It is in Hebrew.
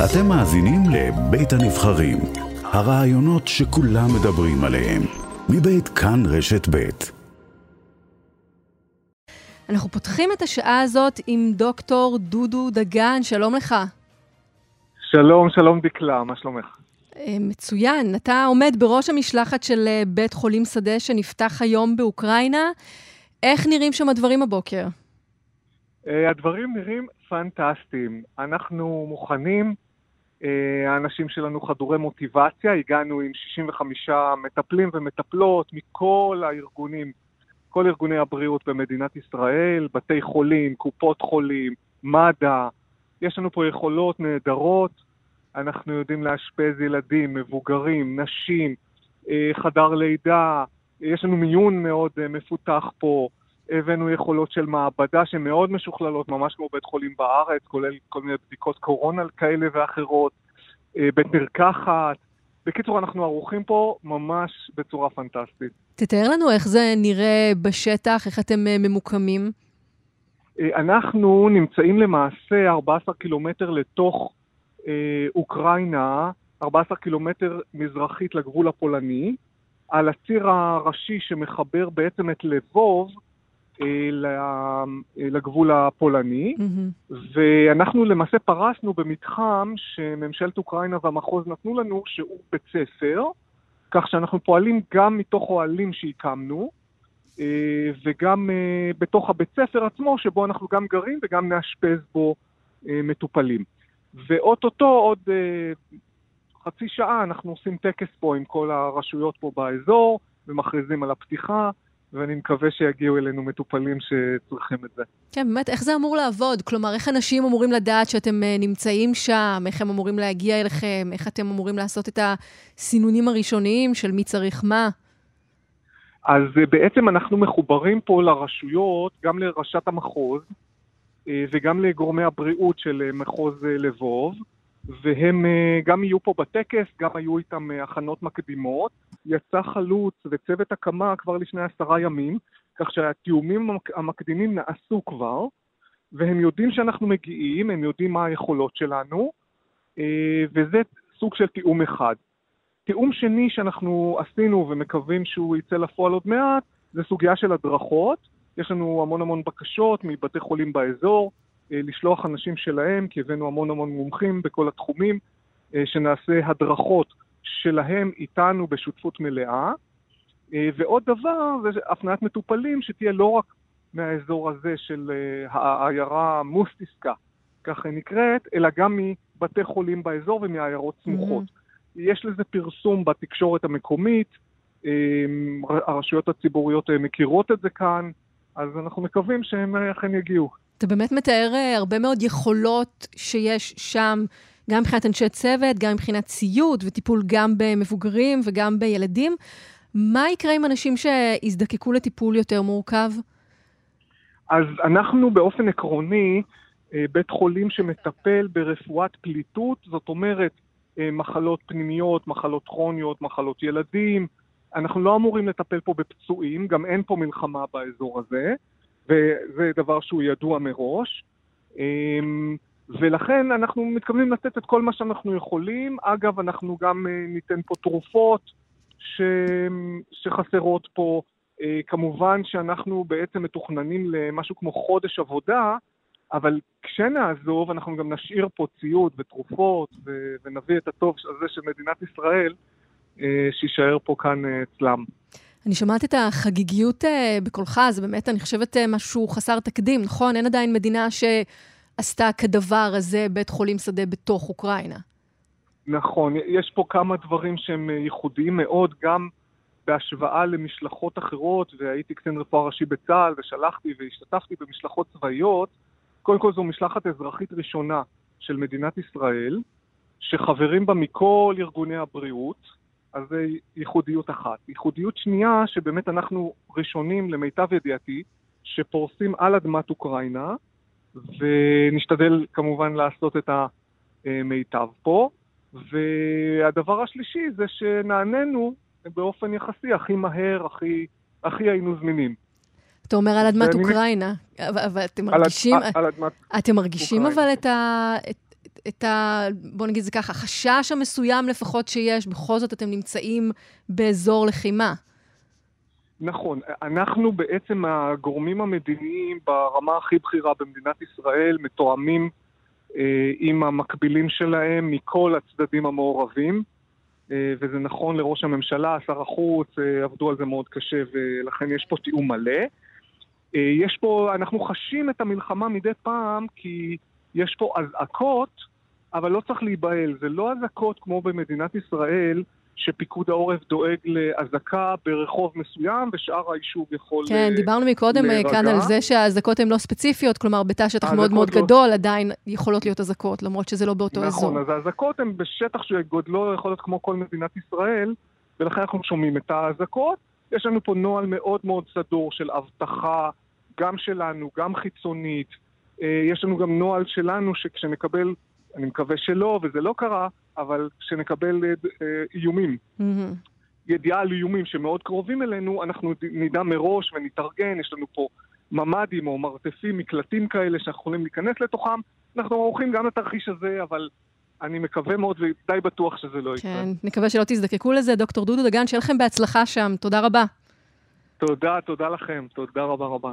אתם מאזינים לבית הנבחרים, הרעיונות שכולם מדברים עליהם, מבית כאן רשת בית. אנחנו פותחים את השעה הזאת עם דוקטור דודו דגן, שלום לך. שלום, שלום דקלה, מה שלומך? אה, מצוין. אתה עומד בראש המשלחת של אה, בית חולים שדה שנפתח היום באוקראינה. איך נראים שם הדברים הבוקר? אה, הדברים נראים פנטסטיים. אנחנו מוכנים, האנשים שלנו חדורי מוטיבציה, הגענו עם 65 מטפלים ומטפלות מכל הארגונים, כל ארגוני הבריאות במדינת ישראל, בתי חולים, קופות חולים, מד"א, יש לנו פה יכולות נהדרות. אנחנו יודעים לאשפז ילדים, מבוגרים, נשים, אה, חדר לידה, יש לנו מיון מאוד אה, מפותח פה, הבאנו יכולות של מעבדה שהן מאוד משוכללות, ממש כמו בית חולים בארץ, כולל כל מיני בדיקות קורונה כאלה ואחרות, אה, בית מרקחת. בקיצור, אנחנו ערוכים פה ממש בצורה פנטסטית. תתאר לנו איך זה נראה בשטח, איך אתם ממוקמים. אנחנו נמצאים למעשה 14 קילומטר לתוך אה, אוקראינה, 14 קילומטר מזרחית לגבול הפולני, על הציר הראשי שמחבר בעצם את לבוב אה, לגבול הפולני, mm-hmm. ואנחנו למעשה פרסנו במתחם שממשלת אוקראינה והמחוז נתנו לנו, שהוא בית ספר, כך שאנחנו פועלים גם מתוך אוהלים שהקמנו, אה, וגם בתוך הבית ספר עצמו, שבו אנחנו גם גרים וגם נאשפז בו מטופלים. ואו-טו-טו עוד אה, חצי שעה אנחנו עושים טקס פה עם כל הרשויות פה באזור, ומכריזים על הפתיחה, ואני מקווה שיגיעו אלינו מטופלים שצריכים את זה. כן, באמת, איך זה אמור לעבוד? כלומר, איך אנשים אמורים לדעת שאתם אה, נמצאים שם? איך הם אמורים להגיע אליכם? איך אתם אמורים לעשות את הסינונים הראשוניים של מי צריך מה? אז אה, בעצם אנחנו מחוברים פה לרשויות, גם לראשת המחוז, אה, וגם לגורמי הבריאות של מחוז לבוב, והם גם יהיו פה בטקס, גם היו איתם הכנות מקדימות. יצא חלוץ וצוות הקמה כבר לפני עשרה ימים, כך שהתיאומים המקדימים נעשו כבר, והם יודעים שאנחנו מגיעים, הם יודעים מה היכולות שלנו, וזה סוג של תיאום אחד. תיאום שני שאנחנו עשינו ומקווים שהוא יצא לפועל עוד מעט, זה סוגיה של הדרכות. יש לנו המון המון בקשות מבתי חולים באזור, אה, לשלוח אנשים שלהם, כי הבאנו המון המון מומחים בכל התחומים, אה, שנעשה הדרכות שלהם איתנו בשותפות מלאה. אה, ועוד דבר, זה הפניית מטופלים שתהיה לא רק מהאזור הזה של העיירה מוסטיסקה, כך היא נקראת, אלא גם מבתי חולים באזור ומעיירות סמוכות. Mm-hmm. יש לזה פרסום בתקשורת המקומית, הרשויות הציבוריות מכירות את זה כאן, אז אנחנו מקווים שהם אכן יגיעו. אתה באמת מתאר אה, הרבה מאוד יכולות שיש שם, גם מבחינת אנשי צוות, גם מבחינת ציוד וטיפול גם במבוגרים וגם בילדים. מה יקרה עם אנשים שיזדקקו לטיפול יותר מורכב? אז אנחנו באופן עקרוני אה, בית חולים שמטפל ברפואת פליטות, זאת אומרת אה, מחלות פנימיות, מחלות כרוניות, מחלות ילדים, אנחנו לא אמורים לטפל פה בפצועים, גם אין פה מלחמה באזור הזה, וזה דבר שהוא ידוע מראש. אמ, ולכן אנחנו מתכוונים לתת את כל מה שאנחנו יכולים. אגב, אנחנו גם אה, ניתן פה תרופות ש... שחסרות פה. אה, כמובן שאנחנו בעצם מתוכננים למשהו כמו חודש עבודה, אבל כשנעזוב אנחנו גם נשאיר פה ציוד ותרופות ו... ונביא את הטוב הזה של מדינת ישראל אה, שיישאר פה כאן אצלם. אני שומעת את החגיגיות אה, בקולך, זה באמת, אני חושבת, משהו חסר תקדים, נכון? אין עדיין מדינה שעשתה כדבר הזה בית חולים שדה בתוך אוקראינה. נכון, יש פה כמה דברים שהם ייחודיים מאוד, גם בהשוואה למשלחות אחרות, והייתי קצין רפואה ראשי בצה"ל, ושלחתי והשתתפתי במשלחות צבאיות. קודם כל זו משלחת אזרחית ראשונה של מדינת ישראל, שחברים בה מכל ארגוני הבריאות, אז זה ייחודיות אחת. ייחודיות שנייה, שבאמת אנחנו ראשונים, למיטב ידיעתי, שפורסים על אדמת אוקראינה, ונשתדל כמובן לעשות את המיטב פה. והדבר השלישי זה שנעננו באופן יחסי הכי מהר, הכי, הכי היינו זמינים. אתה אומר על אדמת אוקראינה, אבל אתם מרגישים, על, אדמת אתם מרגישים אבל את, ה, את, את ה... בוא נגיד זה ככה, החשש המסוים לפחות שיש, בכל זאת אתם נמצאים באזור לחימה. נכון. אנחנו בעצם הגורמים המדיניים ברמה הכי בכירה במדינת ישראל מתואמים אה, עם המקבילים שלהם מכל הצדדים המעורבים. אה, וזה נכון לראש הממשלה, שר החוץ, אה, עבדו על זה מאוד קשה ולכן יש פה תיאום מלא. אה, יש פה, אנחנו חשים את המלחמה מדי פעם כי יש פה אזעקות, אבל לא צריך להיבהל. זה לא אזעקות כמו במדינת ישראל, שפיקוד העורף דואג לאזעקה ברחוב מסוים, ושאר היישוב יכול כן, uh, דיברנו מקודם להירגע. כאן על זה שהאזעקות הן לא ספציפיות, כלומר, בתא שטח מאוד מאוד לא... גדול עדיין יכולות להיות אזעקות, למרות שזה לא באותו נכון, אזור. נכון, אז האזעקות הן בשטח שגודלו יכול להיות כמו כל מדינת ישראל, ולכן אנחנו שומעים את האזעקות. יש לנו פה נוהל מאוד מאוד סדור של אבטחה, גם שלנו, גם חיצונית. אה, יש לנו גם נוהל שלנו שכשנקבל, אני מקווה שלא, וזה לא קרה, אבל כשנקבל אה, איומים, mm-hmm. ידיעה על איומים שמאוד קרובים אלינו, אנחנו נדע מראש ונתארגן, יש לנו פה ממ"דים או מרתפים, מקלטים כאלה שאנחנו יכולים להיכנס לתוכם. אנחנו ערוכים גם לתרחיש הזה, אבל אני מקווה מאוד ודי בטוח שזה לא יקרה. כן, נקווה שלא תזדקקו לזה. דוקטור דודו דגן, שיהיה לכם בהצלחה שם. תודה רבה. תודה, תודה לכם. תודה רבה רבה.